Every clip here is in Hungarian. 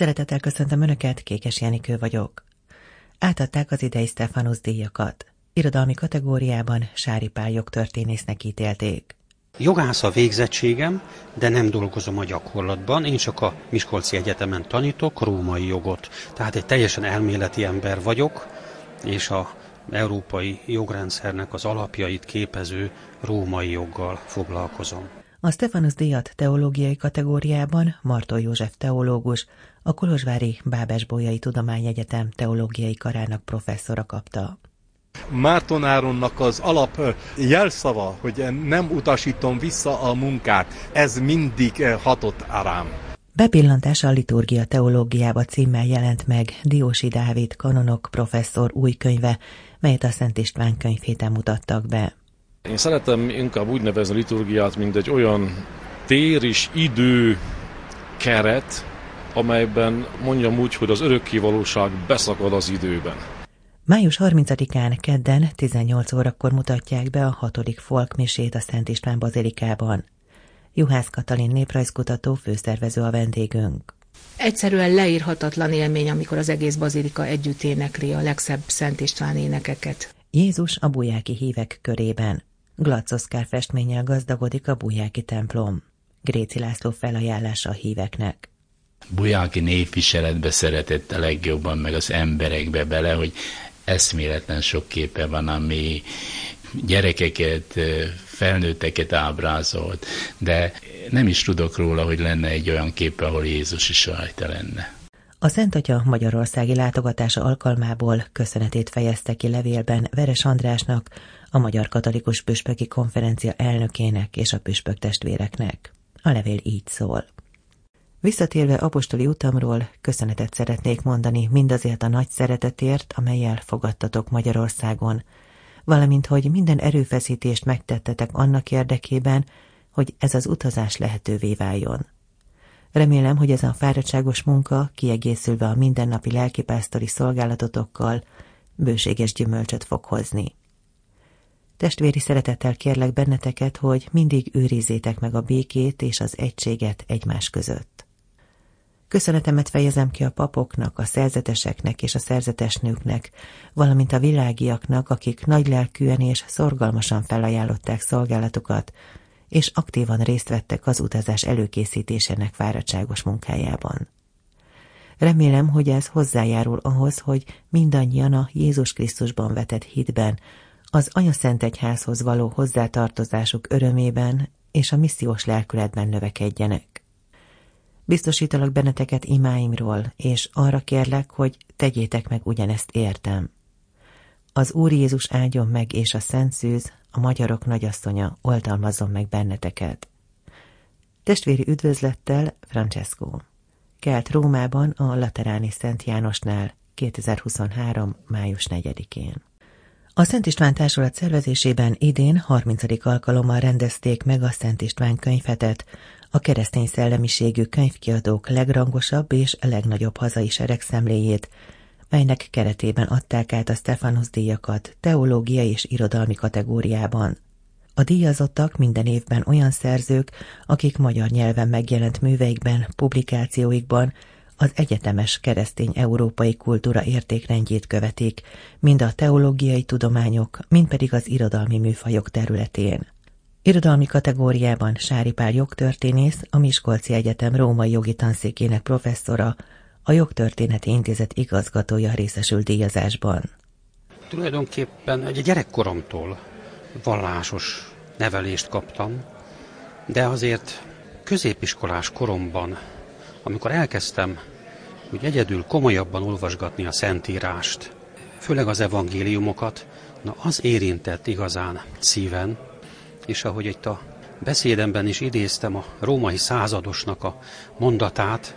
Szeretettel köszöntöm Önöket, Kékes Jenikő vagyok. Átadták az idei Stefanus díjakat. Irodalmi kategóriában Sári Pál jogtörténésznek ítélték. Jogász a végzettségem, de nem dolgozom a gyakorlatban. Én csak a Miskolci Egyetemen tanítok római jogot. Tehát egy teljesen elméleti ember vagyok, és a európai jogrendszernek az alapjait képező római joggal foglalkozom. A Stefanus díjat teológiai kategóriában Martó József teológus, a Kolozsvári Bábes-Bolyai Tudományegyetem teológiai karának professzora kapta. Márton Áronnak az alap jelszava, hogy nem utasítom vissza a munkát, ez mindig hatott rám. Bepillantás a liturgia teológiába címmel jelent meg Diósi Dávid kanonok professzor új könyve, melyet a Szent István könyvhéten mutattak be. Én szeretem inkább úgy nevezni a liturgiát, mint egy olyan tér és idő keret, amelyben mondjam úgy, hogy az örökkévalóság beszakad az időben. Május 30-án kedden 18 órakor mutatják be a hatodik folkmisét a Szent István bazilikában. Juhász Katalin néprajzkutató főszervező a vendégünk. Egyszerűen leírhatatlan élmény, amikor az egész bazilika együtt énekli a legszebb Szent István énekeket. Jézus a bujáki hívek körében. Glacoszkár festménnyel gazdagodik a bujáki templom. Gréci László felajánlása a híveknek. Bujáki népviseletbe szeretett a legjobban, meg az emberekbe bele, hogy eszméletlen sok képe van, ami gyerekeket, felnőtteket ábrázolt, de nem is tudok róla, hogy lenne egy olyan kép, ahol Jézus is rajta lenne. A Szent Atya Magyarországi látogatása alkalmából köszönetét fejezte ki levélben Veres Andrásnak, a Magyar Katolikus Püspöki Konferencia elnökének és a püspök testvéreknek. A levél így szól. Visszatérve apostoli utamról, köszönetet szeretnék mondani mindazért a nagy szeretetért, amelyel fogadtatok Magyarországon, valamint, hogy minden erőfeszítést megtettetek annak érdekében, hogy ez az utazás lehetővé váljon. Remélem, hogy ez a fáradtságos munka, kiegészülve a mindennapi lelkipásztori szolgálatotokkal, bőséges gyümölcsöt fog hozni. Testvéri szeretettel kérlek benneteket, hogy mindig őrizzétek meg a békét és az egységet egymás között. Köszönetemet fejezem ki a papoknak, a szerzeteseknek és a szerzetesnőknek, valamint a világiaknak, akik nagylelkűen és szorgalmasan felajánlották szolgálatukat, és aktívan részt vettek az utazás előkészítésének fáradtságos munkájában. Remélem, hogy ez hozzájárul ahhoz, hogy mindannyian a Jézus Krisztusban vetett hitben, az Anya Szent Egyházhoz való hozzátartozásuk örömében és a missziós lelkületben növekedjenek. Biztosítalak benneteket imáimról, és arra kérlek, hogy tegyétek meg ugyanezt értem. Az Úr Jézus áldjon meg, és a Szent Szűz, a magyarok nagyasszonya oltalmazzon meg benneteket. Testvéri üdvözlettel Francesco. Kelt Rómában a Lateráni Szent Jánosnál 2023. május 4-én. A Szent István Társulat szervezésében idén 30. alkalommal rendezték meg a Szent István könyvetet, a keresztény szellemiségű könyvkiadók legrangosabb és legnagyobb hazai seregszemléjét, melynek keretében adták át a Stefanus díjakat teológiai és irodalmi kategóriában. A díjazottak minden évben olyan szerzők, akik magyar nyelven megjelent műveikben, publikációikban az egyetemes keresztény európai kultúra értékrendjét követik, mind a teológiai tudományok, mind pedig az irodalmi műfajok területén. Irodalmi kategóriában Sári Pál jogtörténész, a Miskolci Egyetem római jogi tanszékének professzora, a Jogtörténeti Intézet igazgatója részesült díjazásban. Tulajdonképpen egy gyerekkoromtól vallásos nevelést kaptam, de azért középiskolás koromban, amikor elkezdtem úgy egyedül komolyabban olvasgatni a Szentírást, főleg az evangéliumokat, na az érintett igazán szíven, és ahogy itt a beszédemben is idéztem a római századosnak a mondatát,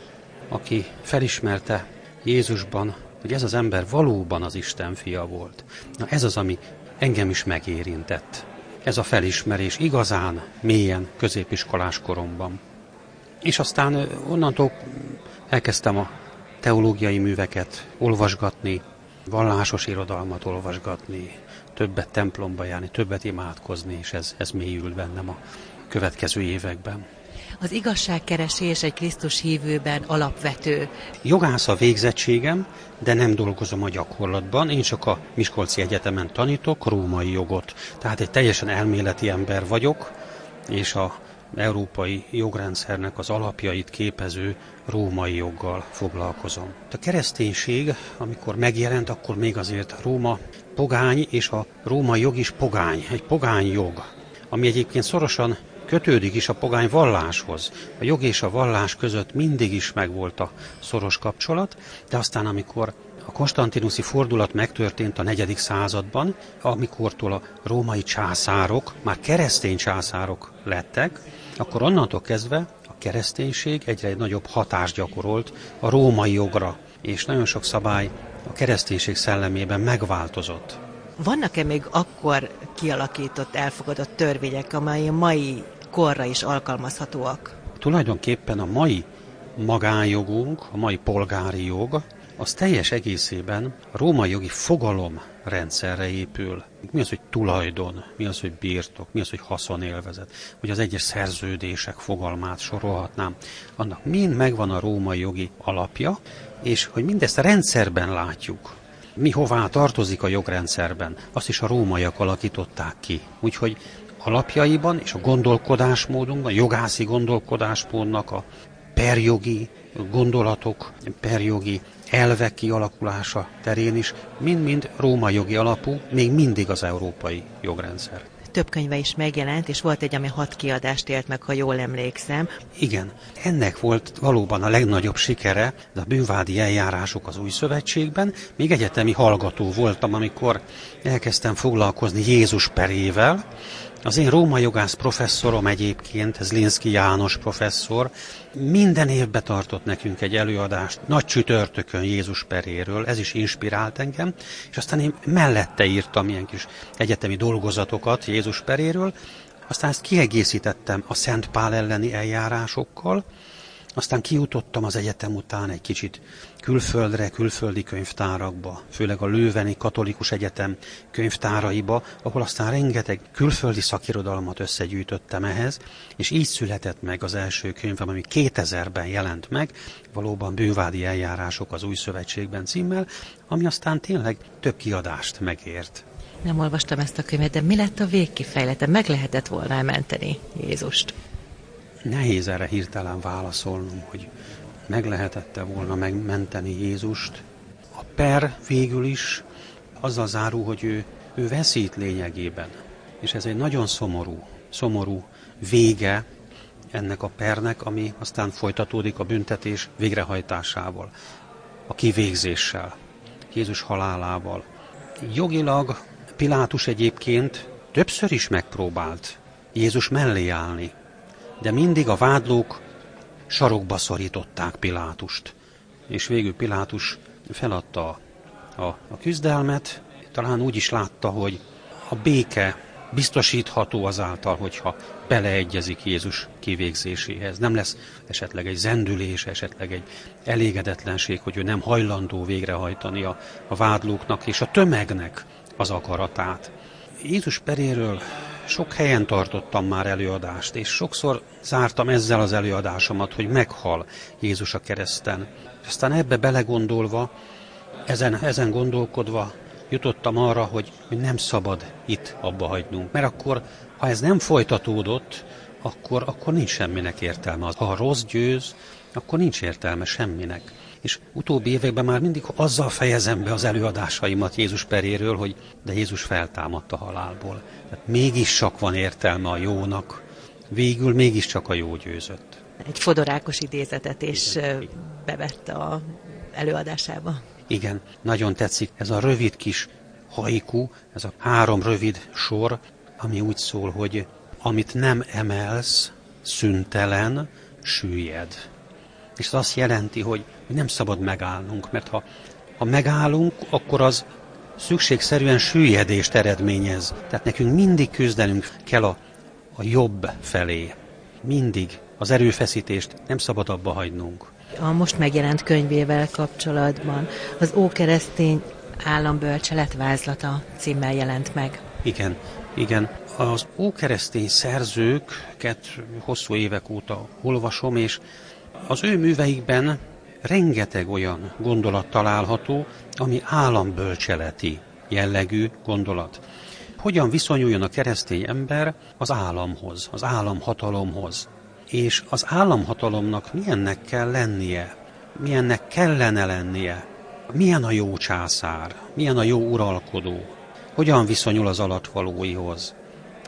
aki felismerte Jézusban, hogy ez az ember valóban az Isten fia volt. Na ez az, ami engem is megérintett. Ez a felismerés igazán mélyen középiskolás koromban. És aztán onnantól elkezdtem a teológiai műveket olvasgatni, vallásos irodalmat olvasgatni, többet templomba járni, többet imádkozni, és ez, ez mélyül bennem a következő években. Az igazságkeresés egy Krisztus hívőben alapvető. Jogász a végzettségem, de nem dolgozom a gyakorlatban. Én csak a Miskolci Egyetemen tanítok római jogot. Tehát egy teljesen elméleti ember vagyok, és a európai jogrendszernek az alapjait képező római joggal foglalkozom. A kereszténység, amikor megjelent, akkor még azért Róma pogány, és a római jog is pogány, egy pogány jog, ami egyébként szorosan kötődik is a pogány valláshoz. A jog és a vallás között mindig is megvolt a szoros kapcsolat, de aztán amikor a konstantinuszi fordulat megtörtént a negyedik században, amikortól a római császárok már keresztény császárok lettek, akkor onnantól kezdve a kereszténység egyre egy nagyobb hatást gyakorolt a római jogra, és nagyon sok szabály a kereszténység szellemében megváltozott. Vannak-e még akkor kialakított, elfogadott törvények, amely a mai korra is alkalmazhatóak? Tulajdonképpen a mai magánjogunk, a mai polgári jog, az teljes egészében a római jogi fogalom rendszerre épül. Mi az, hogy tulajdon, mi az, hogy birtok, mi az, hogy haszonélvezet, hogy az egyes szerződések fogalmát sorolhatnám. Annak mind megvan a római jogi alapja, és hogy mindezt a rendszerben látjuk, mi hová tartozik a jogrendszerben, azt is a rómaiak alakították ki. Úgyhogy alapjaiban és a gondolkodásmódunkban, a jogászi gondolkodásmódnak a perjogi gondolatok, perjogi elvek kialakulása terén is mind-mind római jogi alapú, még mindig az európai jogrendszer. Több könyve is megjelent, és volt egy, ami hat kiadást élt meg, ha jól emlékszem. Igen, ennek volt valóban a legnagyobb sikere, de a bűnvádi eljárások az új szövetségben. Még egyetemi hallgató voltam, amikor elkezdtem foglalkozni Jézus perével, az én róma jogász professzorom egyébként, ez Linszki János professzor, minden évben tartott nekünk egy előadást nagy csütörtökön Jézus peréről, ez is inspirált engem, és aztán én mellette írtam ilyen kis egyetemi dolgozatokat Jézus peréről, aztán ezt kiegészítettem a Szent Pál elleni eljárásokkal, aztán kijutottam az egyetem után egy kicsit külföldre, külföldi könyvtárakba, főleg a Lőveni Katolikus Egyetem könyvtáraiba, ahol aztán rengeteg külföldi szakirodalmat összegyűjtöttem ehhez, és így született meg az első könyvem, ami 2000-ben jelent meg, valóban bővádi eljárások az új szövetségben címmel, ami aztán tényleg több kiadást megért. Nem olvastam ezt a könyvet, de mi lett a végkifejlete? Meg lehetett volna menteni Jézust? Nehéz erre hirtelen válaszolnom, hogy meg lehetette volna megmenteni Jézust. A per végül is azzal zárul, hogy ő, ő veszít lényegében. És ez egy nagyon szomorú, szomorú vége ennek a pernek, ami aztán folytatódik a büntetés végrehajtásával, a kivégzéssel, Jézus halálával. Jogilag Pilátus egyébként többször is megpróbált Jézus mellé állni, de mindig a vádlók sarokba szorították Pilátust. És végül Pilátus feladta a, a, küzdelmet, talán úgy is látta, hogy a béke biztosítható azáltal, hogyha beleegyezik Jézus kivégzéséhez. Nem lesz esetleg egy zendülés, esetleg egy elégedetlenség, hogy ő nem hajlandó végrehajtani a, a vádlóknak és a tömegnek az akaratát. Jézus peréről sok helyen tartottam már előadást, és sokszor zártam ezzel az előadásomat, hogy meghal Jézus a kereszten. Aztán ebbe belegondolva, ezen, ezen gondolkodva jutottam arra, hogy, nem szabad itt abba hagynunk. Mert akkor, ha ez nem folytatódott, akkor, akkor nincs semminek értelme. Ha a rossz győz, akkor nincs értelme semminek. És utóbbi években már mindig azzal fejezem be az előadásaimat Jézus peréről, hogy de Jézus feltámadt a halálból. Tehát mégis csak van értelme a jónak, végül mégiscsak a jó győzött. Egy fodorákos idézetet is Igen. bevette a előadásába. Igen, nagyon tetszik ez a rövid kis haiku, ez a három rövid sor, ami úgy szól, hogy amit nem emelsz, szüntelen, süllyed. És ez azt jelenti, hogy nem szabad megállnunk, mert ha, ha megállunk, akkor az szükségszerűen süllyedést eredményez. Tehát nekünk mindig küzdenünk kell a, a jobb felé. Mindig az erőfeszítést nem szabad abba hagynunk. A most megjelent könyvével kapcsolatban az Ókeresztény állambölcselet vázlata címmel jelent meg. Igen, Igen, az ókeresztény szerzőket hosszú évek óta olvasom, és az ő műveikben rengeteg olyan gondolat található, ami állambölcseleti jellegű gondolat. Hogyan viszonyuljon a keresztény ember az államhoz, az államhatalomhoz, és az államhatalomnak milyennek kell lennie, milyennek kellene lennie, milyen a jó császár, milyen a jó uralkodó, hogyan viszonyul az alatvalóihoz,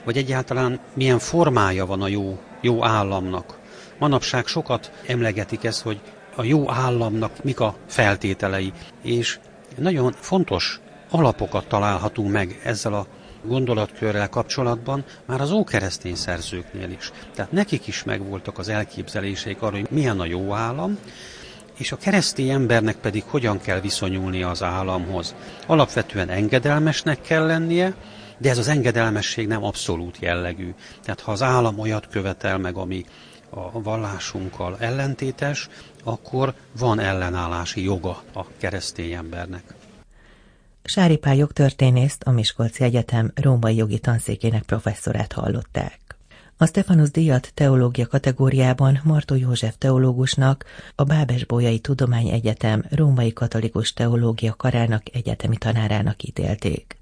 vagy egyáltalán milyen formája van a jó, jó államnak. Manapság sokat emlegetik ezt, hogy a jó államnak mik a feltételei, és nagyon fontos alapokat találhatunk meg ezzel a gondolatkörrel kapcsolatban már az ókeresztény szerzőknél is. Tehát nekik is megvoltak az elképzeléseik arra, hogy milyen a jó állam, és a keresztény embernek pedig hogyan kell viszonyulnia az államhoz. Alapvetően engedelmesnek kell lennie, de ez az engedelmesség nem abszolút jellegű. Tehát ha az állam olyat követel meg, ami a vallásunkkal ellentétes, akkor van ellenállási joga a keresztény embernek. Sári Pál jogtörténészt a Miskolci Egyetem római jogi tanszékének professzorát hallották. A Stefanus díjat teológia kategóriában Martó József teológusnak, a Bábes-Bolyai Tudományegyetem római katolikus teológia karának egyetemi tanárának ítélték.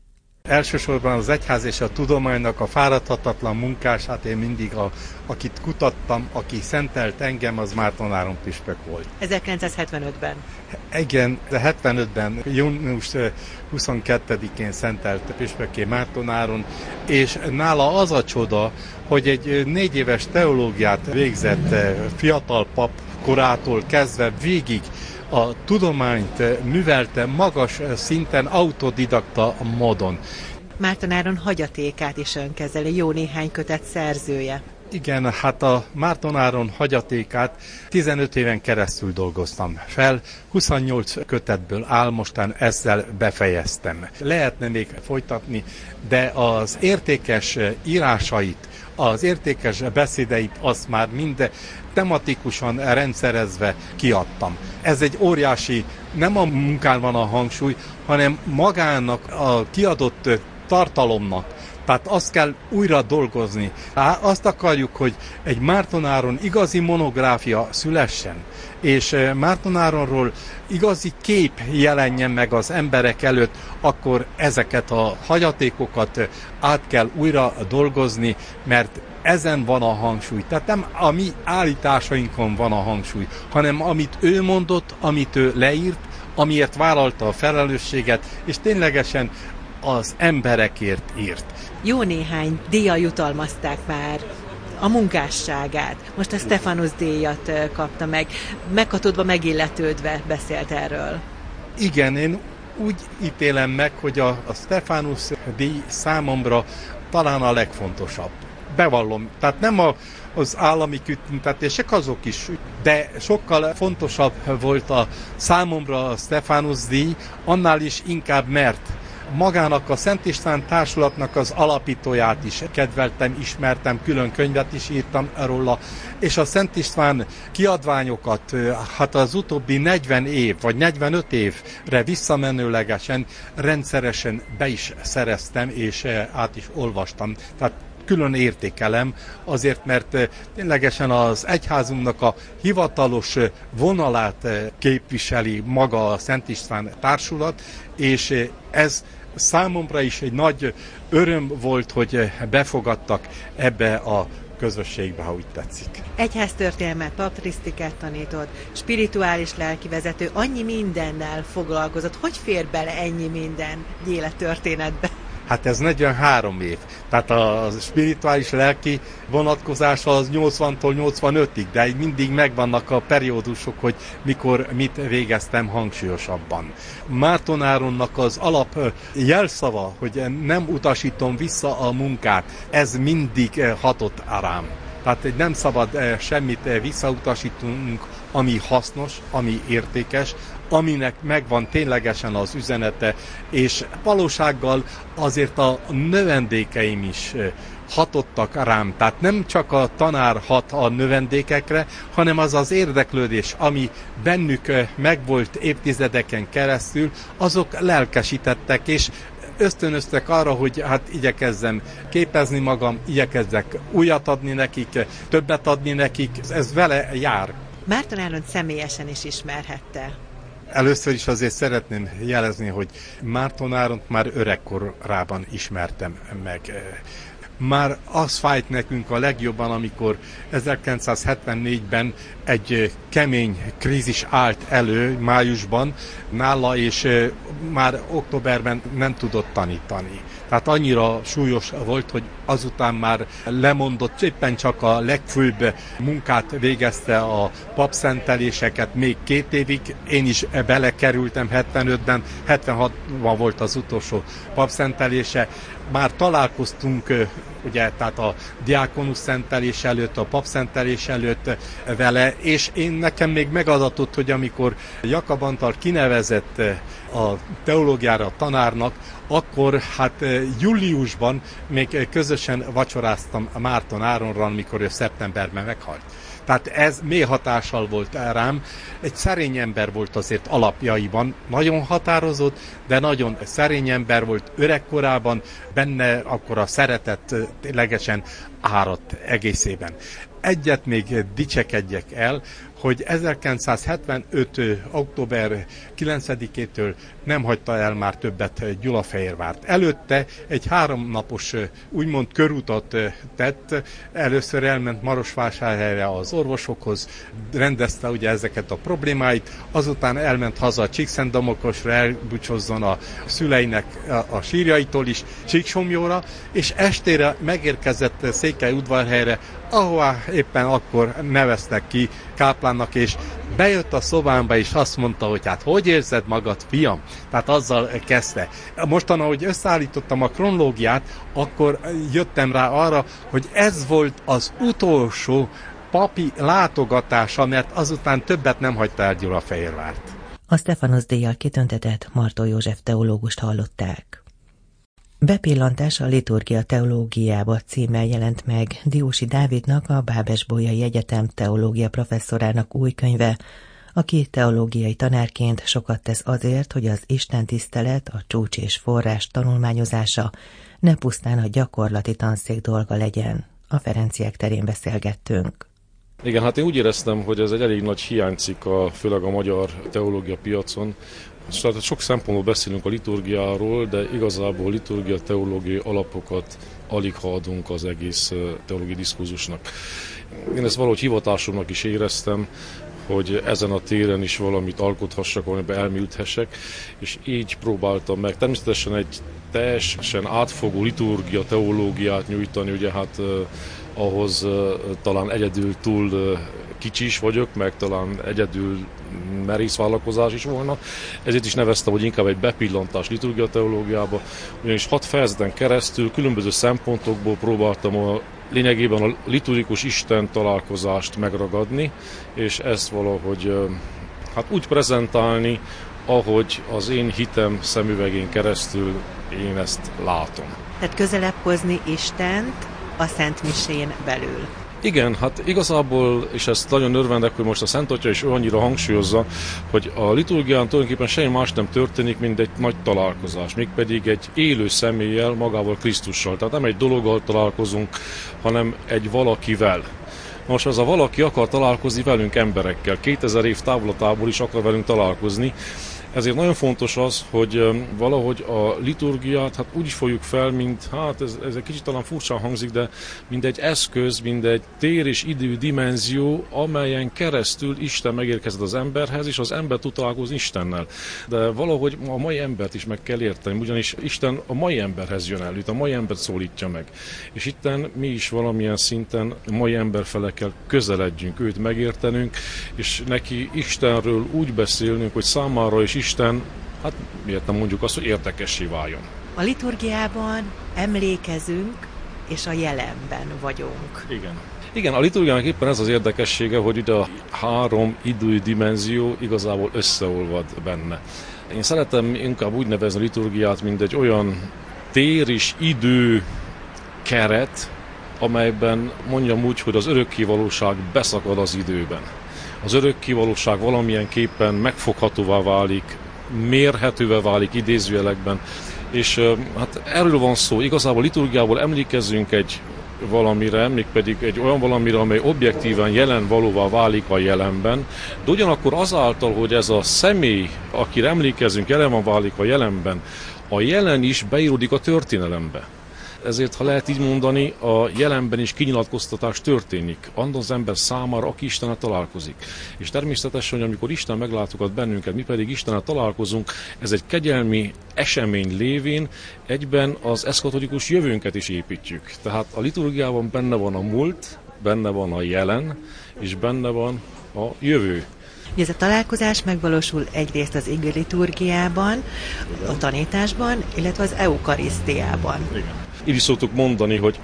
Elsősorban az egyház és a tudománynak a fáradhatatlan munkását én mindig, a, akit kutattam, aki szentelt engem, az Márton Áron Püspök volt. 1975-ben? Igen, de 75-ben, június 22-én szentelt Püspökké Márton Áron, és nála az a csoda, hogy egy négy éves teológiát végzett fiatal pap korától kezdve végig a tudományt művelte magas szinten autodidakta módon. Márton Áron hagyatékát is önkezeli, jó néhány kötet szerzője. Igen, hát a Márton Áron hagyatékát 15 éven keresztül dolgoztam fel, 28 kötetből áll, mostán ezzel befejeztem. Lehetne még folytatni, de az értékes írásait, az értékes beszédeit azt már mind tematikusan rendszerezve kiadtam. Ez egy óriási, nem a munkán van a hangsúly, hanem magának a kiadott tartalomnak, tehát azt kell újra dolgozni. Azt akarjuk, hogy egy Mártonáron igazi monográfia szülessen, és Mártonáronról igazi kép jelenjen meg az emberek előtt, akkor ezeket a hagyatékokat át kell újra dolgozni, mert ezen van a hangsúly. Tehát nem a mi állításainkon van a hangsúly, hanem amit ő mondott, amit ő leírt, amiért vállalta a felelősséget, és ténylegesen az emberekért írt. Jó néhány díja jutalmazták már a munkásságát. Most a Stefanus díjat kapta meg. Meghatódva, megilletődve beszélt erről. Igen, én úgy ítélem meg, hogy a, a Stefanus díj számomra talán a legfontosabb bevallom. Tehát nem a, az állami kitüntetések azok is, de sokkal fontosabb volt a számomra a Stefanus díj, annál is inkább, mert magának a Szent István társulatnak az alapítóját is kedveltem, ismertem, külön könyvet is írtam róla, és a Szent István kiadványokat, hát az utóbbi 40 év, vagy 45 évre visszamenőlegesen rendszeresen be is szereztem, és át is olvastam. Tehát külön értékelem, azért mert eh, ténylegesen az egyházunknak a hivatalos eh, vonalát eh, képviseli maga a Szent István társulat, és ez számomra is egy nagy öröm volt, hogy befogadtak ebbe a közösségbe, ha úgy tetszik. Egyháztörténelmet, patrisztikát tanított, spirituális lelkivezető, annyi mindennel foglalkozott. Hogy fér bele ennyi minden élettörténetbe? Hát ez 43 év. Tehát a spirituális lelki vonatkozása az 80-tól 85-ig, de mindig megvannak a periódusok, hogy mikor mit végeztem hangsúlyosabban. Márton Áronnak az alap jelszava, hogy nem utasítom vissza a munkát, ez mindig hatott rám. Tehát nem szabad semmit visszautasítunk, ami hasznos, ami értékes, aminek megvan ténylegesen az üzenete, és valósággal azért a növendékeim is hatottak rám. Tehát nem csak a tanár hat a növendékekre, hanem az az érdeklődés, ami bennük megvolt évtizedeken keresztül, azok lelkesítettek, és ösztönöztek arra, hogy hát igyekezzem képezni magam, igyekezzek újat adni nekik, többet adni nekik, ez vele jár. Márton Áron személyesen is ismerhette. Először is azért szeretném jelezni, hogy Márton Áront már öregkorában ismertem meg már az fájt nekünk a legjobban, amikor 1974-ben egy kemény krízis állt elő májusban nála, és már októberben nem tudott tanítani. Tehát annyira súlyos volt, hogy azután már lemondott, éppen csak a legfőbb munkát végezte a papszenteléseket még két évig. Én is belekerültem 75-ben, 76-ban volt az utolsó papszentelése. Már találkoztunk ugye, tehát a diákonus szentelés előtt, a papszentelés előtt vele, és én nekem még megadatott, hogy amikor Jakab Antal kinevezett a teológiára a tanárnak, akkor hát júliusban még közösen vacsoráztam Márton Áronral, mikor ő szeptemberben meghalt. Tehát ez mély hatással volt rám. Egy szerény ember volt azért alapjaiban, nagyon határozott, de nagyon szerény ember volt öregkorában, benne akkor a szeretet ténylegesen áradt egészében. Egyet még dicsekedjek el, hogy 1975. október 9-től nem hagyta el már többet Gyulafehérvárt. Előtte egy háromnapos úgymond körutat tett, először elment Marosvásárhelyre az orvosokhoz, rendezte ugye ezeket a problémáit, azután elment haza Csíkszentdomokosra, elbúcsózzon a szüleinek a, a sírjaitól is, Csíksomjóra, és estére megérkezett Székely udvarhelyre, ahová éppen akkor neveztek ki káplánnak, és bejött a szobámba, és azt mondta, hogy hát hogy érzed magad, fiam? Tehát azzal kezdte. Mostan, ahogy összeállítottam a kronológiát, akkor jöttem rá arra, hogy ez volt az utolsó papi látogatása, mert azután többet nem hagyta el Gyula Fehérvárt. A Stefanos díjjal kitöntetett Martó József teológust hallották. Bepillantás a liturgia teológiába címmel jelent meg Diósi Dávidnak, a Bábes-Bolyai Egyetem teológia professzorának új könyve, aki teológiai tanárként sokat tesz azért, hogy az Isten tisztelet, a csúcs és forrás tanulmányozása ne pusztán a gyakorlati tanszék dolga legyen. A Ferenciek terén beszélgettünk. Igen, hát én úgy éreztem, hogy ez egy elég nagy hiánycik, a, főleg a magyar teológia piacon, Szóval sok szempontból beszélünk a liturgiáról, de igazából liturgia teológiai alapokat alig adunk az egész teológiai diszkúzusnak. Én ezt valahogy hivatásomnak is éreztem, hogy ezen a téren is valamit alkothassak, valamiben elműthessek, és így próbáltam meg. Természetesen egy teljesen átfogó liturgia, teológiát nyújtani, ugye hát ahhoz talán egyedül túl kicsi is vagyok, meg talán egyedül merész vállalkozás is volna. Ezért is neveztem, hogy inkább egy bepillantás liturgia teológiába, ugyanis hat fejezeten keresztül különböző szempontokból próbáltam a lényegében a liturgikus Isten találkozást megragadni, és ezt valahogy hát úgy prezentálni, ahogy az én hitem szemüvegén keresztül én ezt látom. Tehát közelebb hozni Istent a Szent Misén belül. Igen, hát igazából, és ezt nagyon örvendek, hogy most a Szent Atya is annyira hangsúlyozza, hogy a liturgián tulajdonképpen semmi más nem történik, mint egy nagy találkozás, mégpedig egy élő személlyel, magával Krisztussal. Tehát nem egy dologgal találkozunk, hanem egy valakivel. Most az a valaki akar találkozni velünk emberekkel, 2000 év távlatából is akar velünk találkozni, ezért nagyon fontos az, hogy valahogy a liturgiát hát úgy is fogjuk fel, mint, hát ez, ez egy kicsit talán furcsán hangzik, de mint egy eszköz, mint egy tér és idő dimenzió, amelyen keresztül Isten megérkezett az emberhez, és az ember tud találkozni Istennel. De valahogy a mai embert is meg kell érteni, ugyanis Isten a mai emberhez jön el, itt a mai embert szólítja meg. És itten mi is valamilyen szinten a mai ember fele kell közeledjünk, őt megértenünk, és neki Istenről úgy beszélnünk, hogy számára is Isten, hát miért nem mondjuk azt, hogy érdekessé váljon. A liturgiában emlékezünk, és a jelenben vagyunk. Igen. Igen, a liturgiának éppen ez az érdekessége, hogy ugye a három idői dimenzió igazából összeolvad benne. Én szeretem inkább úgy nevezni a liturgiát, mint egy olyan tér és idő keret, amelyben mondjam úgy, hogy az örökkévalóság beszakad az időben az örökkivalóság valamilyen képpen megfoghatóvá válik, mérhetővé válik idézőjelekben, És hát erről van szó, igazából liturgiából emlékezzünk egy valamire, pedig egy olyan valamire, amely objektíven jelen valóvá válik a jelenben, de ugyanakkor azáltal, hogy ez a személy, akire emlékezünk, jelen van válik a jelenben, a jelen is beíródik a történelembe ezért, ha lehet így mondani, a jelenben is kinyilatkoztatás történik. Andon az ember számára, aki Istennel találkozik. És természetesen, hogy amikor Isten meglátogat bennünket, mi pedig Istennel találkozunk, ez egy kegyelmi esemény lévén egyben az eszkatolikus jövőnket is építjük. Tehát a liturgiában benne van a múlt, benne van a jelen, és benne van a jövő. Ez a találkozás megvalósul egyrészt az ige liturgiában, a tanításban, illetve az eukarisztiában. Igen. Így is szoktuk mondani, hogy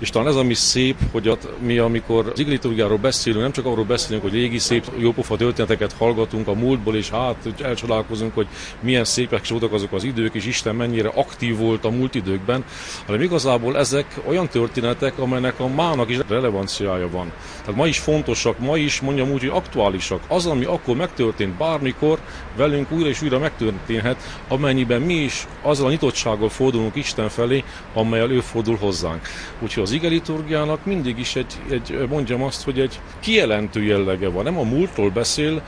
és talán ez ami szép, hogy at, mi amikor az igliturgiáról beszélünk, nem csak arról beszélünk, hogy régi szép jópofa történeteket hallgatunk a múltból, és hát elcsodálkozunk, hogy milyen szépek voltak azok az idők, és Isten mennyire aktív volt a múlt időkben, hanem igazából ezek olyan történetek, amelynek a mának is relevanciája van. Tehát ma is fontosak, ma is mondjam úgy, hogy aktuálisak. Az, ami akkor megtörtént bármikor, velünk újra és újra megtörténhet, amennyiben mi is azzal a nyitottsággal fordulunk Isten felé, amelyel ő fordul hozzánk. Úgyhogy az igeliturgiának mindig is egy, egy, mondjam azt, hogy egy kijelentő jellege van. Nem a múltról beszél,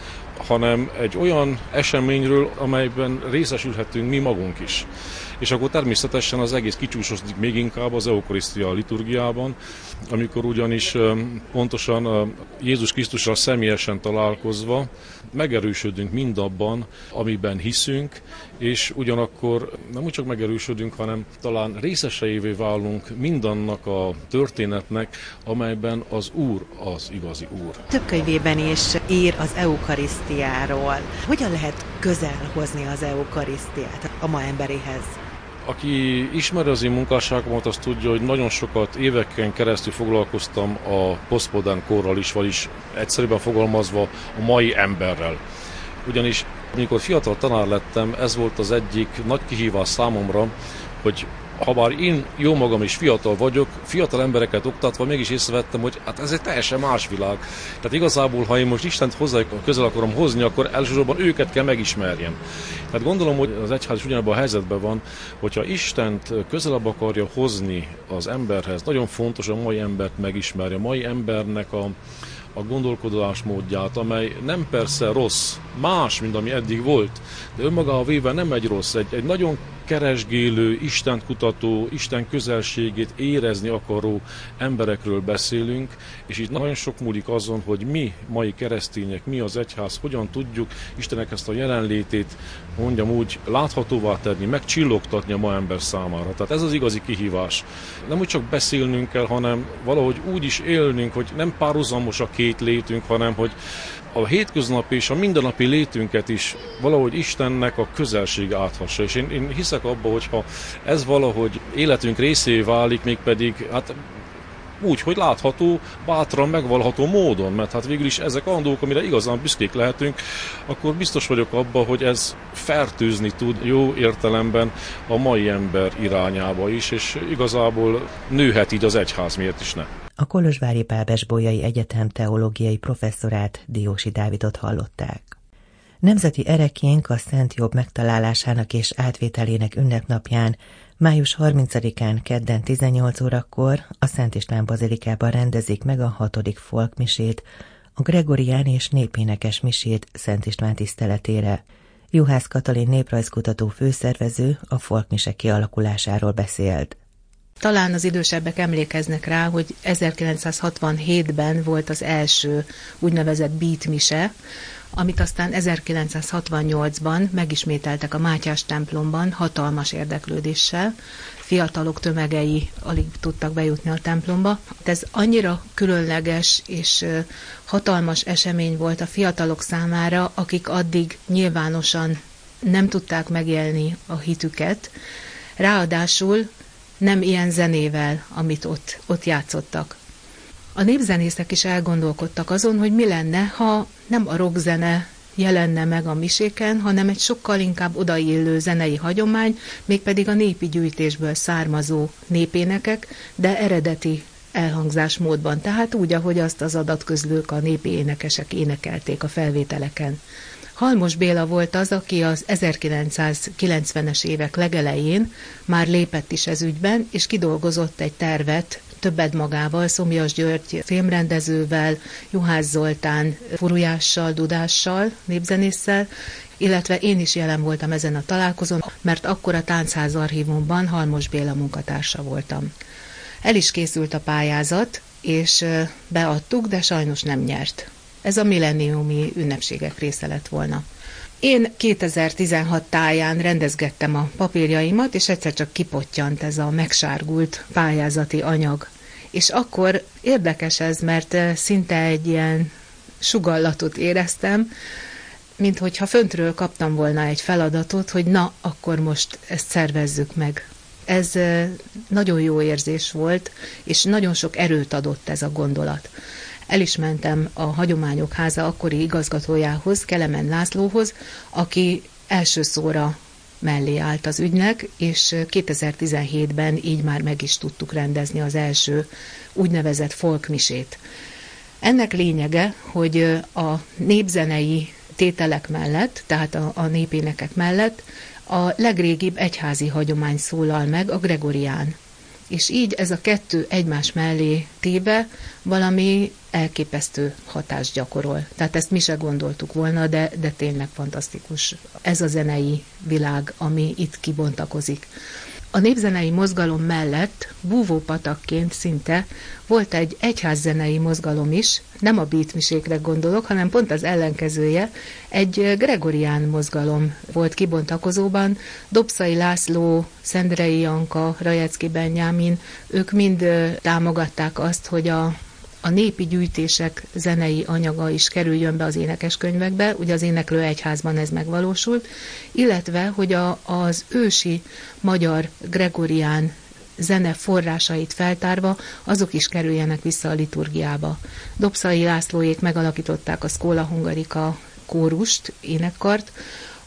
hanem egy olyan eseményről, amelyben részesülhetünk mi magunk is és akkor természetesen az egész kicsúsosodik még inkább az eukarisztia liturgiában, amikor ugyanis pontosan Jézus Krisztussal személyesen találkozva megerősödünk mindabban, amiben hiszünk, és ugyanakkor nem csak megerősödünk, hanem talán részeseivé válunk mindannak a történetnek, amelyben az Úr az igazi Úr. Több könyvében is ír az eukarisztiáról. Hogyan lehet közel hozni az eukarisztiát a ma emberéhez? Aki ismeri az én munkásságomat, az tudja, hogy nagyon sokat éveken keresztül foglalkoztam a posztmodern korral is, vagyis egyszerűen fogalmazva a mai emberrel. Ugyanis amikor fiatal tanár lettem, ez volt az egyik nagy kihívás számomra, hogy ha bár én jó magam is fiatal vagyok, fiatal embereket oktatva mégis észrevettem, hogy hát ez egy teljesen más világ. Tehát igazából, ha én most Istent hozzá közel akarom hozni, akkor elsősorban őket kell megismerjem. Tehát gondolom, hogy az egyház is ugyanabban a helyzetben van, hogyha Istent közelebb akarja hozni az emberhez, nagyon fontos a mai embert megismerje, a mai embernek a, a gondolkodásmódját, amely nem persze rossz, más, mint ami eddig volt, de önmagával véve nem egy rossz, egy, egy nagyon keresgélő, Isten kutató, Isten közelségét érezni akaró emberekről beszélünk, és itt nagyon sok múlik azon, hogy mi, mai keresztények, mi az egyház, hogyan tudjuk Istenek ezt a jelenlétét, mondjam úgy, láthatóvá tenni, megcsillogtatni a ma ember számára. Tehát ez az igazi kihívás. Nem úgy csak beszélnünk kell, hanem valahogy úgy is élnünk, hogy nem párhuzamos a két létünk, hanem hogy a hétköznapi és a mindennapi létünket is valahogy Istennek a közelség áthassa. És én, én hiszek abba, hogy ha ez valahogy életünk részé válik, mégpedig hát úgy, hogy látható, bátran, megvalható módon, mert hát végül is ezek a dolgok, amire igazán büszkék lehetünk, akkor biztos vagyok abba, hogy ez fertőzni tud jó értelemben a mai ember irányába is, és igazából nőhet így az egyház, miért is ne a Kolozsvári Bolyai Egyetem teológiai professzorát Diósi Dávidot hallották. Nemzeti erekénk a Szent Jobb megtalálásának és átvételének ünnepnapján május 30-án kedden 18 órakor a Szent István Bazilikában rendezik meg a hatodik folkmisét, a Gregorián és népénekes misét Szent István tiszteletére. Juhász Katalin néprajzkutató főszervező a folkmise kialakulásáról beszélt. Talán az idősebbek emlékeznek rá, hogy 1967-ben volt az első úgynevezett beatmise, amit aztán 1968-ban megismételtek a Mátyás templomban hatalmas érdeklődéssel. Fiatalok tömegei alig tudtak bejutni a templomba. Ez annyira különleges és hatalmas esemény volt a fiatalok számára, akik addig nyilvánosan nem tudták megélni a hitüket. Ráadásul nem ilyen zenével, amit ott, ott játszottak. A népzenészek is elgondolkodtak azon, hogy mi lenne, ha nem a rockzene jelenne meg a miséken, hanem egy sokkal inkább odaillő zenei hagyomány, mégpedig a népi gyűjtésből származó népénekek, de eredeti elhangzásmódban, tehát úgy, ahogy azt az adatközlők, a népi énekesek énekelték a felvételeken. Halmos Béla volt az, aki az 1990-es évek legelején már lépett is ez ügyben, és kidolgozott egy tervet többet magával, Szomjas György filmrendezővel, Juhász Zoltán furujással, dudással, népzenésszel, illetve én is jelen voltam ezen a találkozón, mert akkor a Táncház archívumban Halmos Béla munkatársa voltam. El is készült a pályázat, és beadtuk, de sajnos nem nyert. Ez a milleniumi ünnepségek része lett volna. Én 2016 táján rendezgettem a papírjaimat, és egyszer csak kipottyant ez a megsárgult pályázati anyag. És akkor érdekes ez, mert szinte egy ilyen sugallatot éreztem, mint hogyha föntről kaptam volna egy feladatot, hogy na, akkor most ezt szervezzük meg. Ez nagyon jó érzés volt, és nagyon sok erőt adott ez a gondolat. El is mentem a Hagyományok Háza akkori igazgatójához, Kelemen Lászlóhoz, aki első szóra mellé állt az ügynek, és 2017-ben így már meg is tudtuk rendezni az első úgynevezett folkmisét. Ennek lényege, hogy a népzenei tételek mellett, tehát a, a népénekek mellett a legrégibb egyházi hagyomány szólal meg, a gregorián. És így ez a kettő egymás mellé téve valami elképesztő hatást gyakorol. Tehát ezt mi se gondoltuk volna, de, de tényleg fantasztikus. Ez a zenei világ, ami itt kibontakozik. A népzenei mozgalom mellett búvópatakként szinte volt egy egyházzenei mozgalom is, nem a beatmisékre gondolok, hanem pont az ellenkezője, egy gregorián mozgalom volt kibontakozóban, Dobszai László, Szendrei Janka, Rajecki Benyámin, ők mind támogatták azt, hogy a a népi gyűjtések zenei anyaga is kerüljön be az énekeskönyvekbe, ugye az éneklő egyházban ez megvalósult, illetve, hogy a, az ősi magyar gregorián zene forrásait feltárva, azok is kerüljenek vissza a liturgiába. Dobszai Lászlóék megalakították a Szkóla Hungarika kórust, énekkart,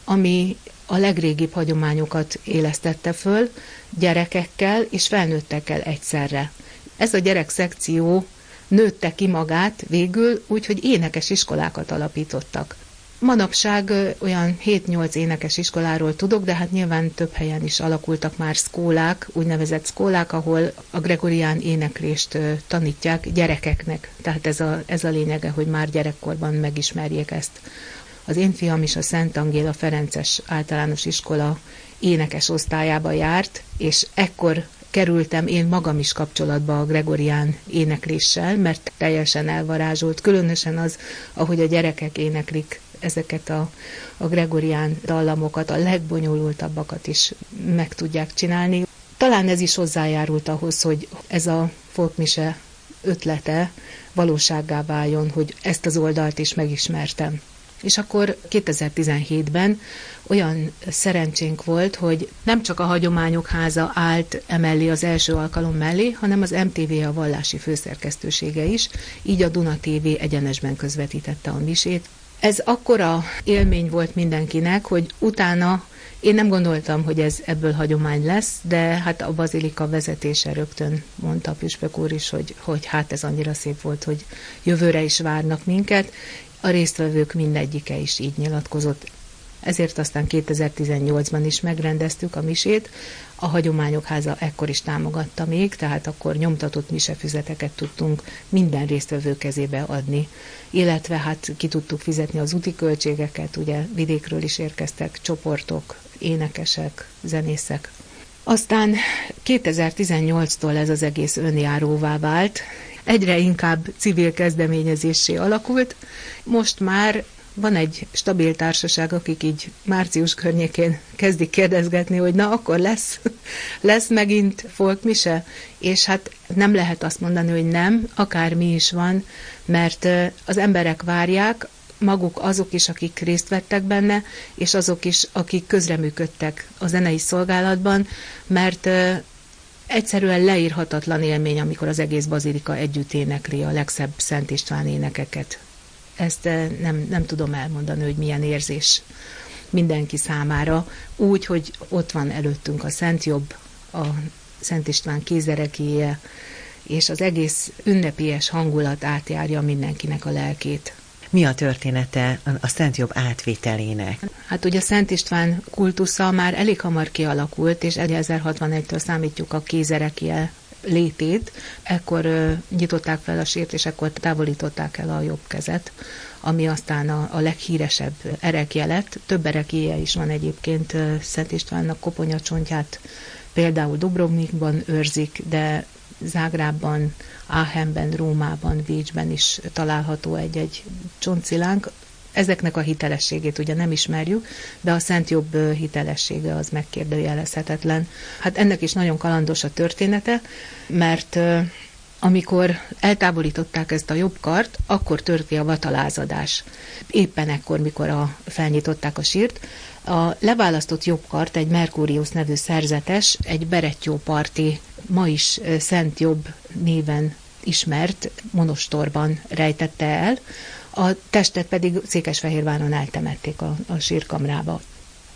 ami a legrégibb hagyományokat élesztette föl gyerekekkel és felnőttekkel egyszerre. Ez a gyerek szekció nőtte ki magát végül, úgyhogy énekes iskolákat alapítottak. Manapság olyan 7-8 énekes iskoláról tudok, de hát nyilván több helyen is alakultak már szkólák, úgynevezett szkólák, ahol a gregorián éneklést tanítják gyerekeknek. Tehát ez a, ez a lényege, hogy már gyerekkorban megismerjék ezt. Az én fiam is a Szent Angéla Ferences általános iskola énekes osztályába járt, és ekkor kerültem én magam is kapcsolatba a gregorián énekléssel, mert teljesen elvarázsolt, különösen az, ahogy a gyerekek éneklik ezeket a, a gregorián dallamokat, a legbonyolultabbakat is meg tudják csinálni. Talán ez is hozzájárult ahhoz, hogy ez a folkmise ötlete valósággá váljon, hogy ezt az oldalt is megismertem. És akkor 2017-ben olyan szerencsénk volt, hogy nem csak a Hagyományok Háza állt emellé az első alkalom mellé, hanem az MTV a vallási főszerkesztősége is, így a Duna TV egyenesben közvetítette a misét. Ez akkora élmény volt mindenkinek, hogy utána én nem gondoltam, hogy ez ebből hagyomány lesz, de hát a bazilika vezetése rögtön mondta a püspök úr is, hogy, hogy hát ez annyira szép volt, hogy jövőre is várnak minket, a résztvevők mindegyike is így nyilatkozott. Ezért aztán 2018-ban is megrendeztük a misét. A Hagyományok Háza ekkor is támogatta még, tehát akkor nyomtatott misefüzeteket tudtunk minden résztvevő kezébe adni, illetve hát ki tudtuk fizetni az úti költségeket, ugye vidékről is érkeztek csoportok, énekesek, zenészek. Aztán 2018-tól ez az egész önjáróvá vált, egyre inkább civil kezdeményezésé alakult. Most már van egy stabil társaság, akik így március környékén kezdik kérdezgetni, hogy na, akkor lesz, lesz megint folkmise, és hát nem lehet azt mondani, hogy nem, akármi is van, mert az emberek várják, maguk azok is, akik részt vettek benne, és azok is, akik közreműködtek a zenei szolgálatban, mert egyszerűen leírhatatlan élmény, amikor az egész bazilika együtt énekli a legszebb Szent István énekeket. Ezt eh, nem, nem tudom elmondani, hogy milyen érzés mindenki számára, úgy, hogy ott van előttünk a Szent Jobb, a Szent István kézerekéje, és az egész ünnepélyes hangulat átjárja mindenkinek a lelkét. Mi a története a Szent Jobb átvételének? Hát ugye Szent István kultusza már elég hamar kialakult, és 1061-től számítjuk a kézerekie létét, ekkor ö, nyitották fel a sért, és ekkor távolították el a jobb kezet, ami aztán a, a leghíresebb erekje lett. Több erekje is van egyébként Szent Istvánnak koponyacsontját, például Dubrovnikban őrzik, de Zágrában, Áhenben, Rómában, Vécsben is található egy-egy csontszilánk. Ezeknek a hitelességét ugye nem ismerjük, de a Szent Jobb hitelessége az megkérdőjelezhetetlen. Hát ennek is nagyon kalandos a története, mert amikor eltávolították ezt a jobb kart, akkor tört ki a vatalázadás. Éppen ekkor, mikor a, felnyitották a sírt, a leválasztott jobbkart egy Merkurius nevű szerzetes, egy Berettyóparti, ma is Szent Jobb néven ismert monostorban rejtette el, a testet pedig Székesfehérváron eltemették a, a sírkamrába.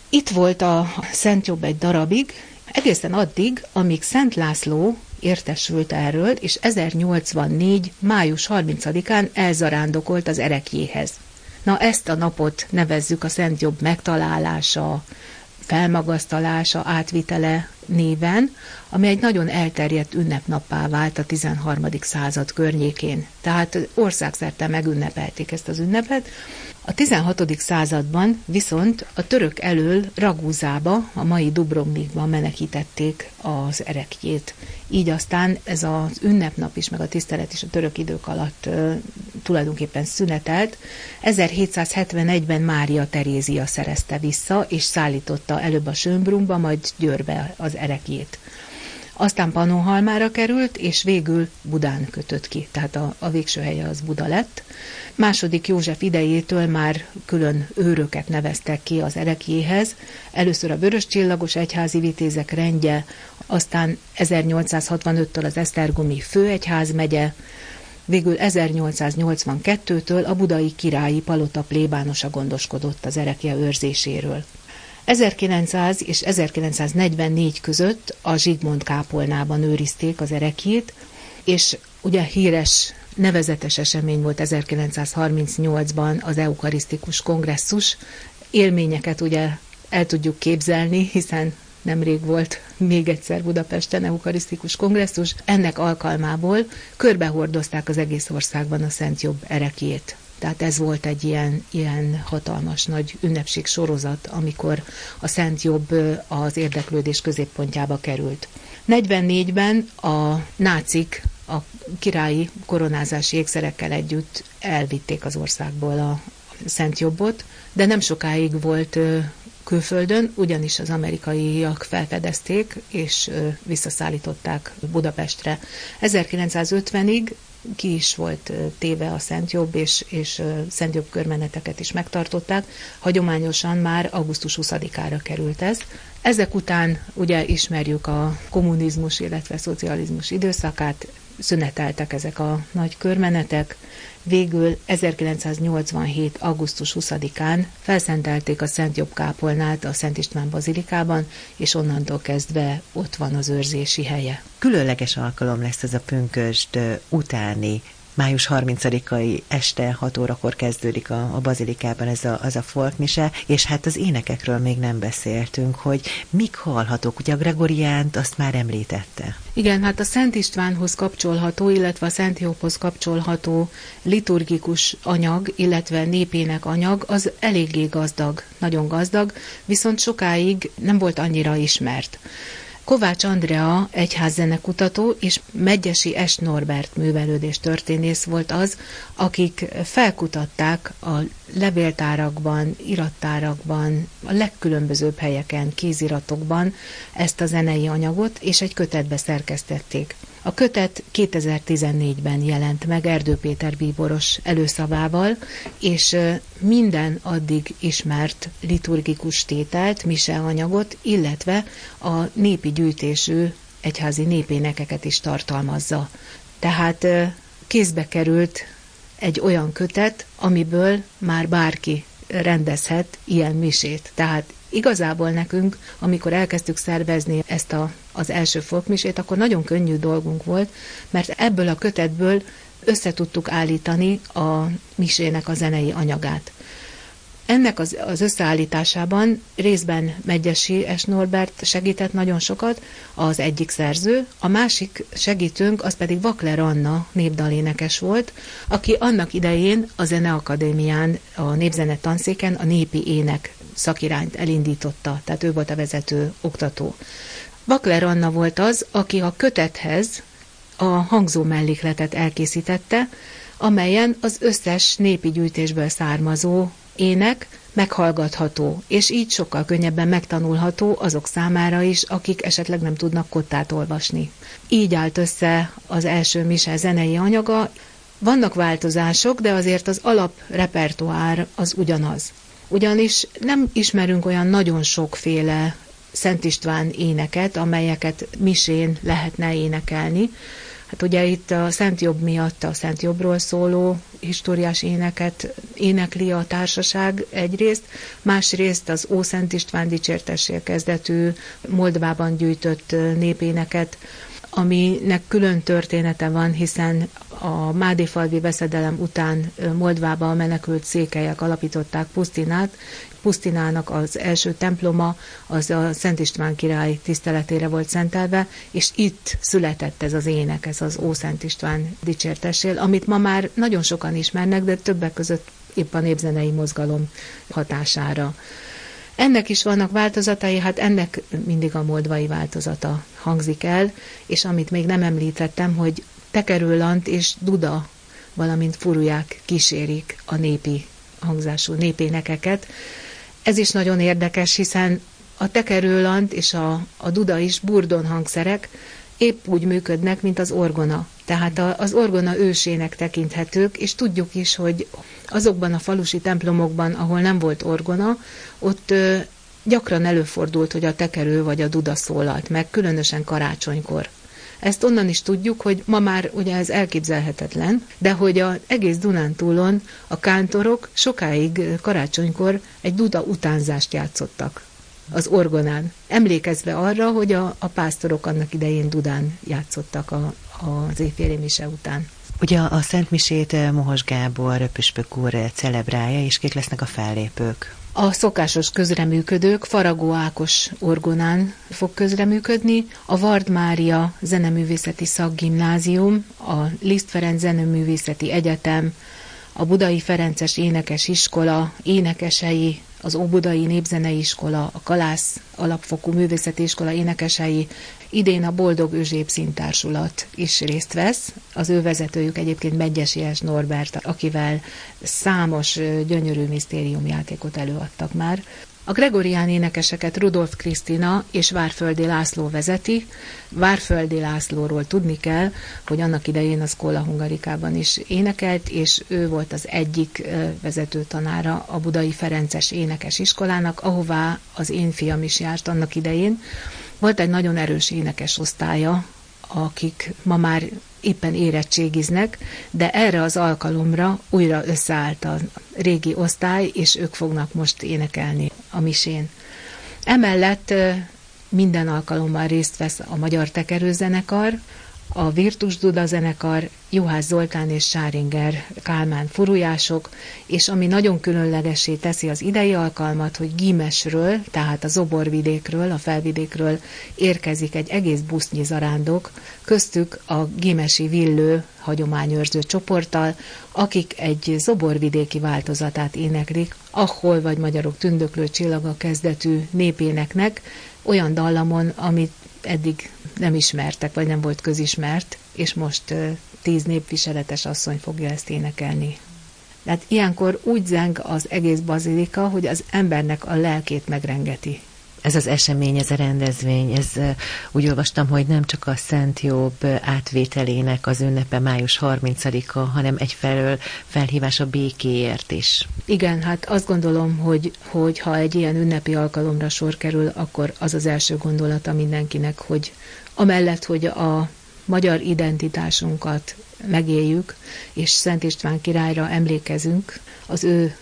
Itt volt a Szent Jobb egy darabig, egészen addig, amíg Szent László értesült erről, és 1084. május 30-án elzarándokolt az erekjéhez. Na ezt a napot nevezzük a Szent Jobb megtalálása, felmagasztalása, átvitele néven, ami egy nagyon elterjedt ünnepnappá vált a 13. század környékén. Tehát országszerte megünnepelték ezt az ünnepet, a 16. században viszont a török elől Ragúzába, a mai Dubrovnikban menekítették az erekjét. Így aztán ez az ünnepnap is, meg a tisztelet is a török idők alatt uh, tulajdonképpen szünetelt. 1771-ben Mária Terézia szerezte vissza, és szállította előbb a Sönbrumba, majd Győrbe az erekjét aztán Pannonhalmára került, és végül Budán kötött ki, tehát a, a végső helye az Buda lett. Második József idejétől már külön őröket neveztek ki az erekjéhez, először a Vörös Csillagos Egyházi Vitézek rendje, aztán 1865-től az Esztergomi Főegyházmegye, végül 1882-től a budai királyi palota plébánosa gondoskodott az erekje őrzéséről. 1900 és 1944 között a Zsigmond kápolnában őrizték az erekjét, és ugye híres nevezetes esemény volt 1938-ban az eukarisztikus kongresszus. Élményeket ugye el tudjuk képzelni, hiszen nemrég volt még egyszer Budapesten eukarisztikus kongresszus. Ennek alkalmából körbehordozták az egész országban a Szent Jobb erekét. Tehát ez volt egy ilyen, ilyen hatalmas nagy ünnepség sorozat, amikor a Szent Jobb az érdeklődés középpontjába került. 44-ben a nácik a királyi koronázási ékszerekkel együtt elvitték az országból a Szent Jobbot, de nem sokáig volt külföldön, ugyanis az amerikaiak felfedezték és visszaszállították Budapestre. 1950-ig ki is volt téve a Szent Jobb, és, és Szent Jobb körmeneteket is megtartották. Hagyományosan már augusztus 20-ára került ez. Ezek után ugye ismerjük a kommunizmus, illetve szocializmus időszakát, szüneteltek ezek a nagy körmenetek, végül 1987. augusztus 20-án felszentelték a Szent Jobb kápolnát a Szent István bazilikában, és onnantól kezdve ott van az őrzési helye. Különleges alkalom lesz ez a pünkösd utáni május 30-ai este 6 órakor kezdődik a, a bazilikában ez a, az a folkmise, és hát az énekekről még nem beszéltünk, hogy mik hallhatók, ugye a Gregoriánt azt már említette. Igen, hát a Szent Istvánhoz kapcsolható, illetve a Szent Jobbhoz kapcsolható liturgikus anyag, illetve népének anyag, az eléggé gazdag, nagyon gazdag, viszont sokáig nem volt annyira ismert. Kovács Andrea egyházzenekutató és Megyesi Es Norbert művelődés történész volt az, akik felkutatták a levéltárakban, irattárakban, a legkülönbözőbb helyeken, kéziratokban ezt a zenei anyagot, és egy kötetbe szerkesztették. A kötet 2014-ben jelent meg Erdő Péter bíboros előszavával, és minden addig ismert liturgikus tételt, anyagot, illetve a népi gyűjtésű egyházi népénekeket is tartalmazza. Tehát kézbe került egy olyan kötet, amiből már bárki rendezhet ilyen misét. Tehát igazából nekünk, amikor elkezdtük szervezni ezt a, az első folkmisét, akkor nagyon könnyű dolgunk volt, mert ebből a kötetből összetudtuk állítani a misének a zenei anyagát. Ennek az, az összeállításában részben Megyesi S. Norbert segített nagyon sokat, az egyik szerző, a másik segítőnk az pedig Vakler Anna népdalénekes volt, aki annak idején a Zeneakadémián, a népzene tanszéken a népi ének szakirányt elindította, tehát ő volt a vezető oktató. Vakler Anna volt az, aki a kötethez a hangzó mellékletet elkészítette, amelyen az összes népi gyűjtésből származó ének meghallgatható, és így sokkal könnyebben megtanulható azok számára is, akik esetleg nem tudnak kottát olvasni. Így állt össze az első mise zenei anyaga. Vannak változások, de azért az alap repertoár az ugyanaz. Ugyanis nem ismerünk olyan nagyon sokféle Szent István éneket, amelyeket misén lehetne énekelni, Hát ugye itt a Szent Jobb miatt a Szent Jobbról szóló históriás éneket énekli a társaság egyrészt, másrészt az Ó Szent István dicsértessél kezdetű Moldvában gyűjtött népéneket, aminek külön története van, hiszen a Mádéfalvi veszedelem után Moldvába menekült székelyek alapították Pusztinát, Pusztinának az első temploma az a Szent István király tiszteletére volt szentelve, és itt született ez az ének, ez az Ó Szent István dicsértesél, amit ma már nagyon sokan ismernek, de többek között épp a népzenei mozgalom hatására. Ennek is vannak változatai, hát ennek mindig a moldvai változata hangzik el, és amit még nem említettem, hogy tekerőlant és duda, valamint furuják kísérik a népi hangzású népénekeket. Ez is nagyon érdekes, hiszen a tekerőlant és a, a duda is burdon hangszerek épp úgy működnek, mint az orgona. Tehát az orgona ősének tekinthetők, és tudjuk is, hogy azokban a falusi templomokban, ahol nem volt orgona, ott gyakran előfordult, hogy a tekerő vagy a duda szólalt meg, különösen karácsonykor. Ezt onnan is tudjuk, hogy ma már ugye ez elképzelhetetlen, de hogy az egész Dunántúlon a kántorok sokáig karácsonykor egy duda utánzást játszottak az orgonán, emlékezve arra, hogy a, a pásztorok annak idején Dudán játszottak a, az éjféli mise után. Ugye a Szent Misét Mohos Gábor püspök úr celebrálja, és kik lesznek a fellépők? A szokásos közreműködők Faragó Ákos orgonán fog közreműködni, a Vard Mária Zeneművészeti Szakgimnázium, a Liszt Ferenc Zeneművészeti Egyetem, a Budai Ferences Énekes Iskola énekesei, az Óbudai Népzenei Iskola, a Kalász Alapfokú Művészeti Iskola énekesei, idén a Boldog Özsép Szintársulat is részt vesz. Az ő vezetőjük egyébként Megyesies Norbert, akivel számos gyönyörű misztériumjátékot előadtak már. A gregorián énekeseket Rudolf Krisztina és Várföldi László vezeti. Várföldi Lászlóról tudni kell, hogy annak idején az Kola Hungarikában is énekelt, és ő volt az egyik vezető tanára a Budai Ferences Énekes Iskolának, ahová az én fiam is járt annak idején. Volt egy nagyon erős énekes osztálya, akik ma már éppen érettségiznek, de erre az alkalomra újra összeállt a régi osztály, és ők fognak most énekelni a misén. Emellett minden alkalommal részt vesz a Magyar Tekerőzenekar, a Virtus Duda zenekar, Juhász Zoltán és Sáringer Kálmán furujások, és ami nagyon különlegesé teszi az idei alkalmat, hogy Gímesről, tehát a Zoborvidékről, a felvidékről érkezik egy egész busznyi zarándok, köztük a Gímesi Villő hagyományőrző csoporttal, akik egy zoborvidéki változatát éneklik, ahol vagy magyarok tündöklő csillaga kezdetű népéneknek, olyan dallamon, amit eddig nem ismertek, vagy nem volt közismert, és most tíz népviseletes asszony fogja ezt énekelni. Tehát ilyenkor úgy zeng az egész bazilika, hogy az embernek a lelkét megrengeti. Ez az esemény, ez a rendezvény, ez úgy olvastam, hogy nem csak a Szent Jobb átvételének az ünnepe május 30-a, hanem egyfelől felhívás a békéért is. Igen, hát azt gondolom, hogy, hogy ha egy ilyen ünnepi alkalomra sor kerül, akkor az az első gondolata mindenkinek, hogy amellett, hogy a magyar identitásunkat megéljük, és Szent István királyra emlékezünk, az ő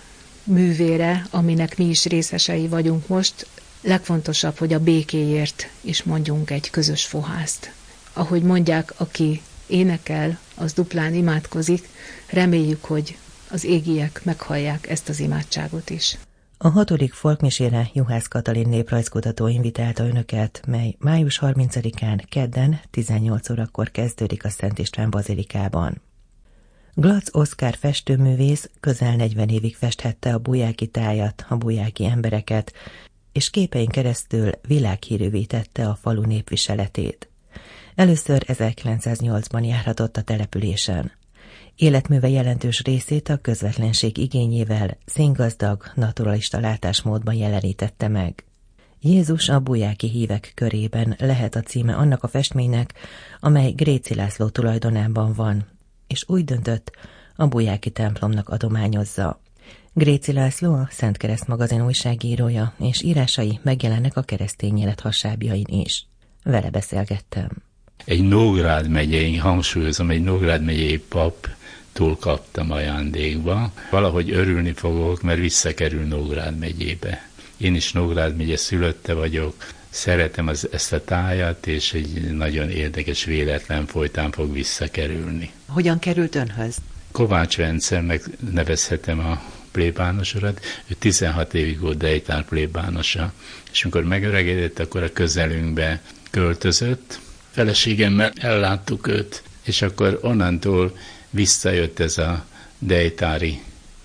művére, aminek mi is részesei vagyunk most, legfontosabb, hogy a békéért is mondjunk egy közös fohászt. Ahogy mondják, aki énekel, az duplán imádkozik, reméljük, hogy az égiek meghallják ezt az imádságot is. A hatodik folkmisére Juhász Katalin néprajzkutató invitálta önöket, mely május 30-án kedden 18 órakor kezdődik a Szent István bazilikában. Glac Oszkár festőművész közel 40 évig festhette a bujáki tájat, a bujáki embereket, és képein keresztül világhírűvé tette a falu népviseletét. Először 1908-ban járhatott a településen. Életműve jelentős részét a közvetlenség igényével színgazdag, naturalista látásmódban jelenítette meg. Jézus a bujáki hívek körében lehet a címe annak a festménynek, amely Gréci László tulajdonában van, és úgy döntött, a bujáki templomnak adományozza. Gréci László a Szent Kereszt magazin újságírója, és írásai megjelennek a keresztény élet hasábjain is. Vele beszélgettem. Egy Nógrád megyei, hangsúlyozom, egy Nógrád megyei pap túl kaptam ajándékba. Valahogy örülni fogok, mert visszakerül Nógrád megyébe. Én is Nógrád megye szülötte vagyok, szeretem az, ezt a tájat, és egy nagyon érdekes véletlen folytán fog visszakerülni. Hogyan került önhöz? Kovács Vencernek nevezhetem a plébánosorat, ő 16 évig volt Dejtár plébánosa, és amikor megöregedett, akkor a közelünkbe költözött, feleségemmel elláttuk őt, és akkor onnantól visszajött ez a dejtári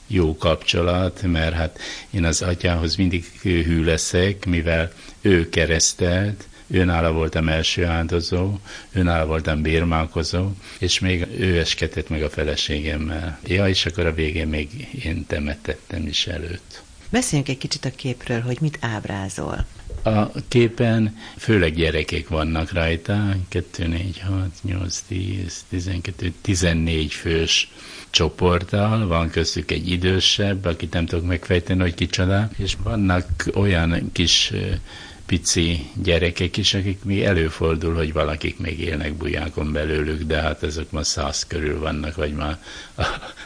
jó kapcsolat, mert hát én az atyához mindig hű leszek, mivel ő keresztelt, őnála voltam első áldozó, őnála voltam bérmálkozó, és még ő eskedett meg a feleségemmel. Ja, és akkor a végén még én temetettem is előtt. Beszéljünk egy kicsit a képről, hogy mit ábrázol. A képen főleg gyerekek vannak rajta, 2, 4, 6, 8, 10, 12, 14 fős csoporttal, van köztük egy idősebb, akit nem tudok megfejteni, hogy kicsoda, és vannak olyan kis pici gyerekek is, akik még előfordul, hogy valakik még élnek bujákon belőlük, de hát ezek ma száz körül vannak, vagy már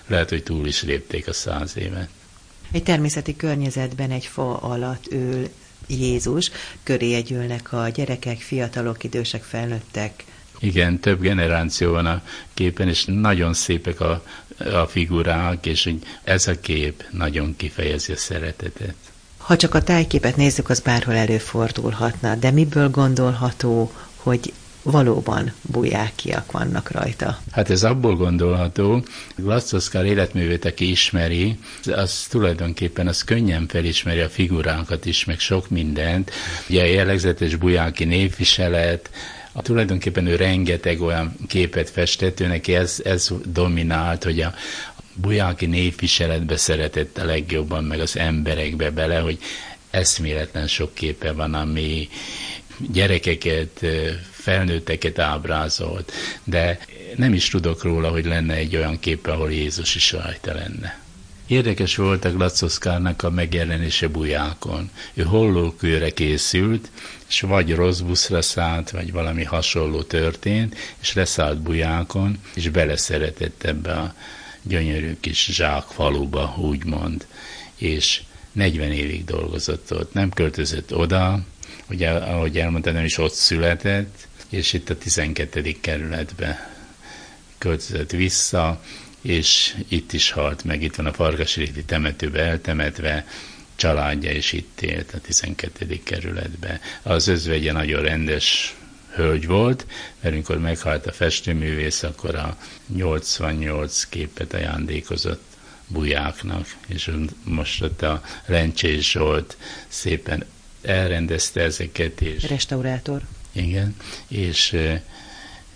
lehet, hogy túl is lépték a száz évet. Egy természeti környezetben egy fa alatt ül Jézus, köré együlnek a gyerekek, fiatalok, idősek, felnőttek. Igen, több generáció van a képen, és nagyon szépek a, a figurák, és ez a kép nagyon kifejezi a szeretetet. Ha csak a tájképet nézzük, az bárhol előfordulhatna, de miből gondolható, hogy valóban bujákiak vannak rajta. Hát ez abból gondolható, Glaszoszkár életművét, aki ismeri, az tulajdonképpen az könnyen felismeri a figurákat is, meg sok mindent. Ugye a jellegzetes bujáki névviselet, a, tulajdonképpen ő rengeteg olyan képet festett, ő neki ez, ez dominált, hogy a, Bujáki névviseletbe szeretett a legjobban, meg az emberekbe bele, hogy eszméletlen sok képe van, ami gyerekeket, felnőtteket ábrázolt, de nem is tudok róla, hogy lenne egy olyan kép, ahol Jézus is rajta lenne. Érdekes volt a Glacoszkárnak a megjelenése bujákon. Ő hollókőre készült, és vagy rossz buszra szállt, vagy valami hasonló történt, és leszállt bujákon, és beleszeretett ebbe a gyönyörű kis zsák faluba, úgymond, és 40 évig dolgozott ott, nem költözött oda, ugye, ahogy elmondtam, nem is ott született, és itt a 12. kerületbe költözött vissza, és itt is halt meg, itt van a Farkasréti temetőbe eltemetve, családja is itt élt a 12. kerületbe. Az özvegye nagyon rendes hölgy volt, mert amikor meghalt a festőművész, akkor a 88 képet ajándékozott bujáknak, és most ott a Lencsés Zsolt szépen elrendezte ezeket. És, Restaurátor. Igen, és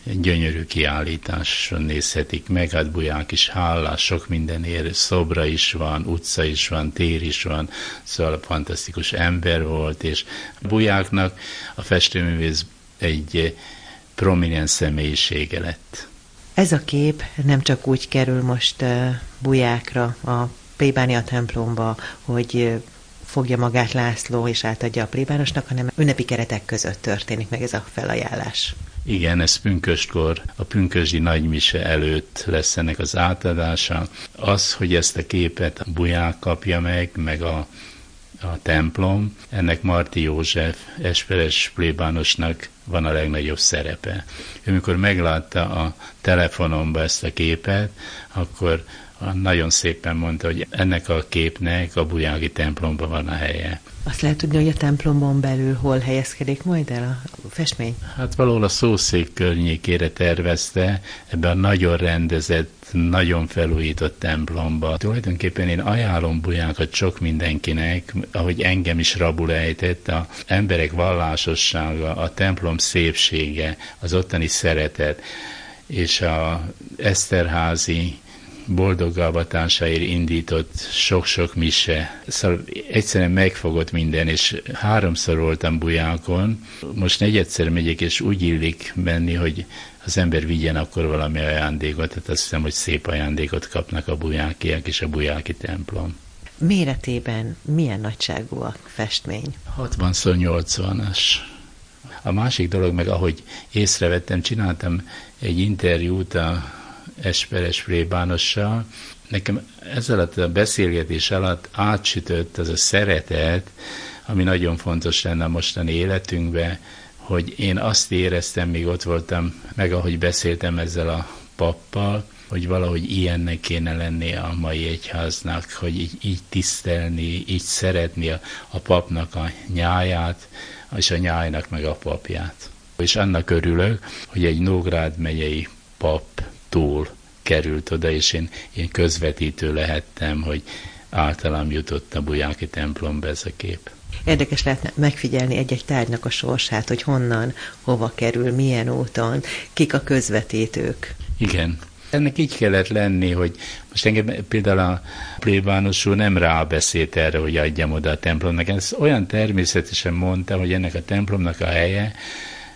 gyönyörű kiállításon nézhetik meg, hát Buják is hálás, sok mindenért, szobra is van, utca is van, tér is van, szóval fantasztikus ember volt, és Bujáknak a festőművész egy prominens személyisége lett. Ez a kép nem csak úgy kerül most Bujákra, a plébánia templomba, hogy fogja magát László és átadja a plébánosnak, hanem ünnepi keretek között történik meg ez a felajánlás. Igen, ez pünköstkor, a pünkösdi nagymise előtt lesz ennek az átadása. Az, hogy ezt a képet a buják kapja meg, meg a a templom. Ennek Marti József Esperes plébánosnak van a legnagyobb szerepe. Ő mikor meglátta a telefonomba ezt a képet, akkor nagyon szépen mondta, hogy ennek a képnek a bujági templomban van a helye. Azt lehet tudni, hogy a templomon belül hol helyezkedik majd el a festmény? Hát valahol a szószék környékére tervezte, ebbe a nagyon rendezett, nagyon felújított templomba. Tulajdonképpen én ajánlom bujákat sok mindenkinek, ahogy engem is rabul ejtett, a emberek vallásossága, a templom szépsége, az ottani szeretet, és a Eszterházi boldoggalvatásáért indított sok-sok mise. Szóval egyszerűen megfogott minden, és háromszor voltam bujákon. Most negyedszer megyek, és úgy illik menni, hogy az ember vigyen akkor valami ajándékot, tehát azt hiszem, hogy szép ajándékot kapnak a bujákiak és a bujáki templom. Méretében milyen nagyságú a festmény? 60-80-as. A másik dolog meg, ahogy észrevettem, csináltam egy interjút a Esperes plébánossal. Nekem ezzel a beszélgetés alatt átsütött az a szeretet, ami nagyon fontos lenne a mostani életünkben, hogy én azt éreztem, míg ott voltam, meg ahogy beszéltem ezzel a pappal, hogy valahogy ilyennek kéne lenni a mai egyháznak, hogy így, így tisztelni, így szeretni a, a papnak a nyáját, és a nyájnak meg a papját. És annak örülök, hogy egy Nógrád megyei pap túl került oda, és én, én közvetítő lehettem, hogy általam jutott a Bujáki templomba ez a kép. Érdekes lehetne megfigyelni egy-egy tárgynak a sorsát, hogy honnan, hova kerül, milyen úton, kik a közvetítők. Igen. Ennek így kellett lenni, hogy most engem például a plébános úr nem rábeszélt erre, hogy adjam oda a templomnak. Ez olyan természetesen mondta, hogy ennek a templomnak a helye,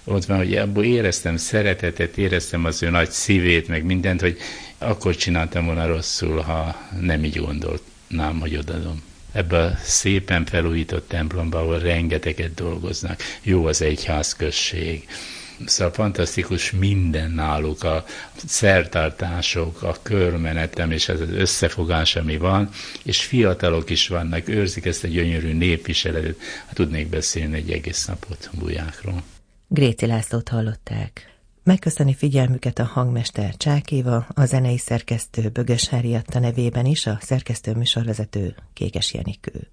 ott van, hogy abból éreztem szeretetet, éreztem az ő nagy szívét, meg mindent, hogy akkor csináltam volna rosszul, ha nem így gondolnám, hogy odadom. Ebbe a szépen felújított templomba, ahol rengeteget dolgoznak. Jó az egyházközség. Szóval fantasztikus minden náluk, a szertartások, a körmenetem és ez az összefogás, ami van, és fiatalok is vannak, őrzik ezt a gyönyörű népviseletet. Hát tudnék beszélni egy egész napot bujákról. Gréci Lászlót hallották. Megköszöni figyelmüket a hangmester Csákéva, a zenei szerkesztő Bögös Henrietta nevében is a szerkesztő műsorvezető Kékes Jenikő.